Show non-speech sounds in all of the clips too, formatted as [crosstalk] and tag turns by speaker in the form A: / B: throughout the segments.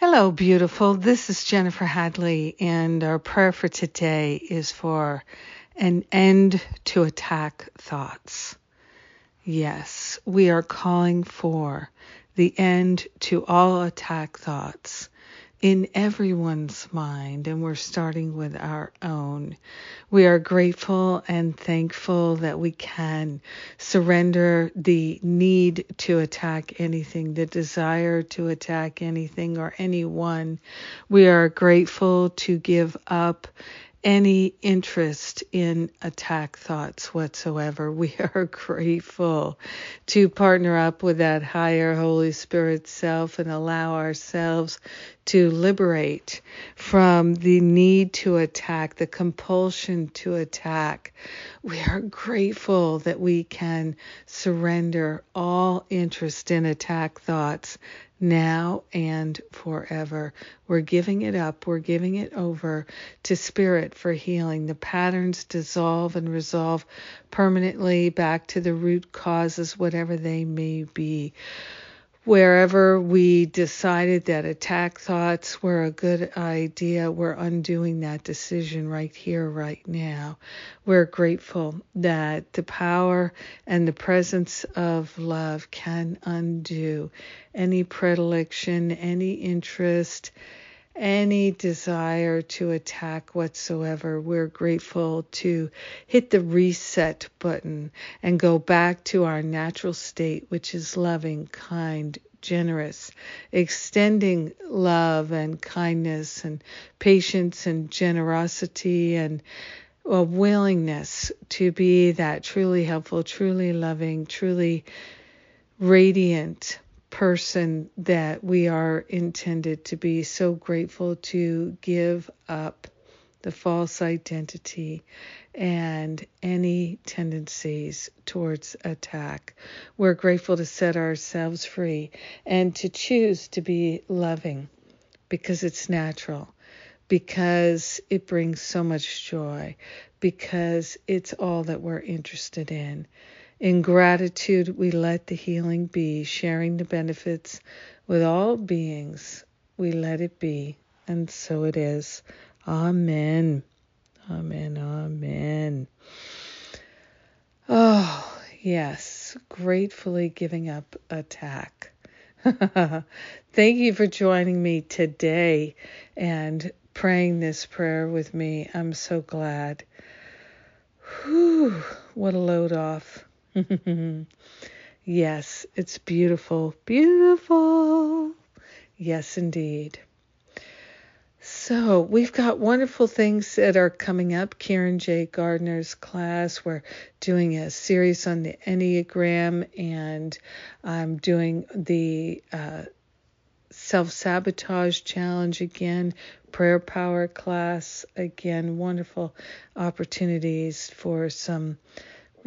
A: Hello, beautiful. This is Jennifer Hadley, and our prayer for today is for an end to attack thoughts. Yes, we are calling for the end to all attack thoughts in everyone's mind, and we're starting with our own. We are grateful and thankful that we can surrender the need to attack anything, the desire to attack anything or anyone. We are grateful to give up any interest in attack thoughts whatsoever. [laughs] We are grateful to partner up with that higher Holy Spirit self and allow ourselves to liberate from the need to attack, the compulsion to attack. We are grateful that we can surrender all interest in attack thoughts now and forever. We're giving it up, we're giving it over to Spirit for healing. The patterns dissolve and resolve permanently back to the root causes, whatever they may be wherever we decided that attack thoughts were a good idea, we're undoing that decision right here, right now. We're grateful that the power and the presence of love can undo any predilection, any interest, any desire to attack whatsoever. We're grateful to hit the reset button and go back to our natural state, which is loving, kind, generous, extending love and kindness and patience and generosity and a willingness to be that truly helpful, truly loving, truly radiant person that we are intended to be. So grateful to give up the false identity and any tendencies towards attack. We're grateful to set ourselves free and to choose to be loving because it's natural, because it brings so much joy, because it's all that we're interested in. In gratitude, we let the healing be, sharing the benefits with all beings. We let it be, and so it is. Amen. Amen. Amen. Oh, yes. Gratefully giving up attack. [laughs] Thank you for joining me today and praying this prayer with me. I'm so glad. Whew, what a load off. [laughs] yes, it's beautiful. Beautiful. Yes, indeed. So, we've got wonderful things that are coming up. Karen J. Gardner's class. We're doing a series on the Enneagram, and I'm doing the uh, self sabotage challenge again, prayer power class again. Wonderful opportunities for some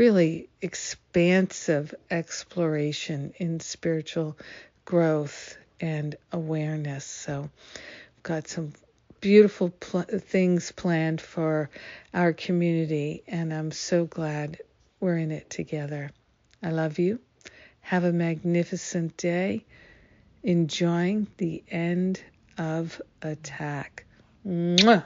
A: really expansive exploration in spiritual growth and awareness. So, I've got some beautiful pl- things planned for our community, and I'm so glad we're in it together. I love you. Have a magnificent day. Enjoying the end of attack. Mwah!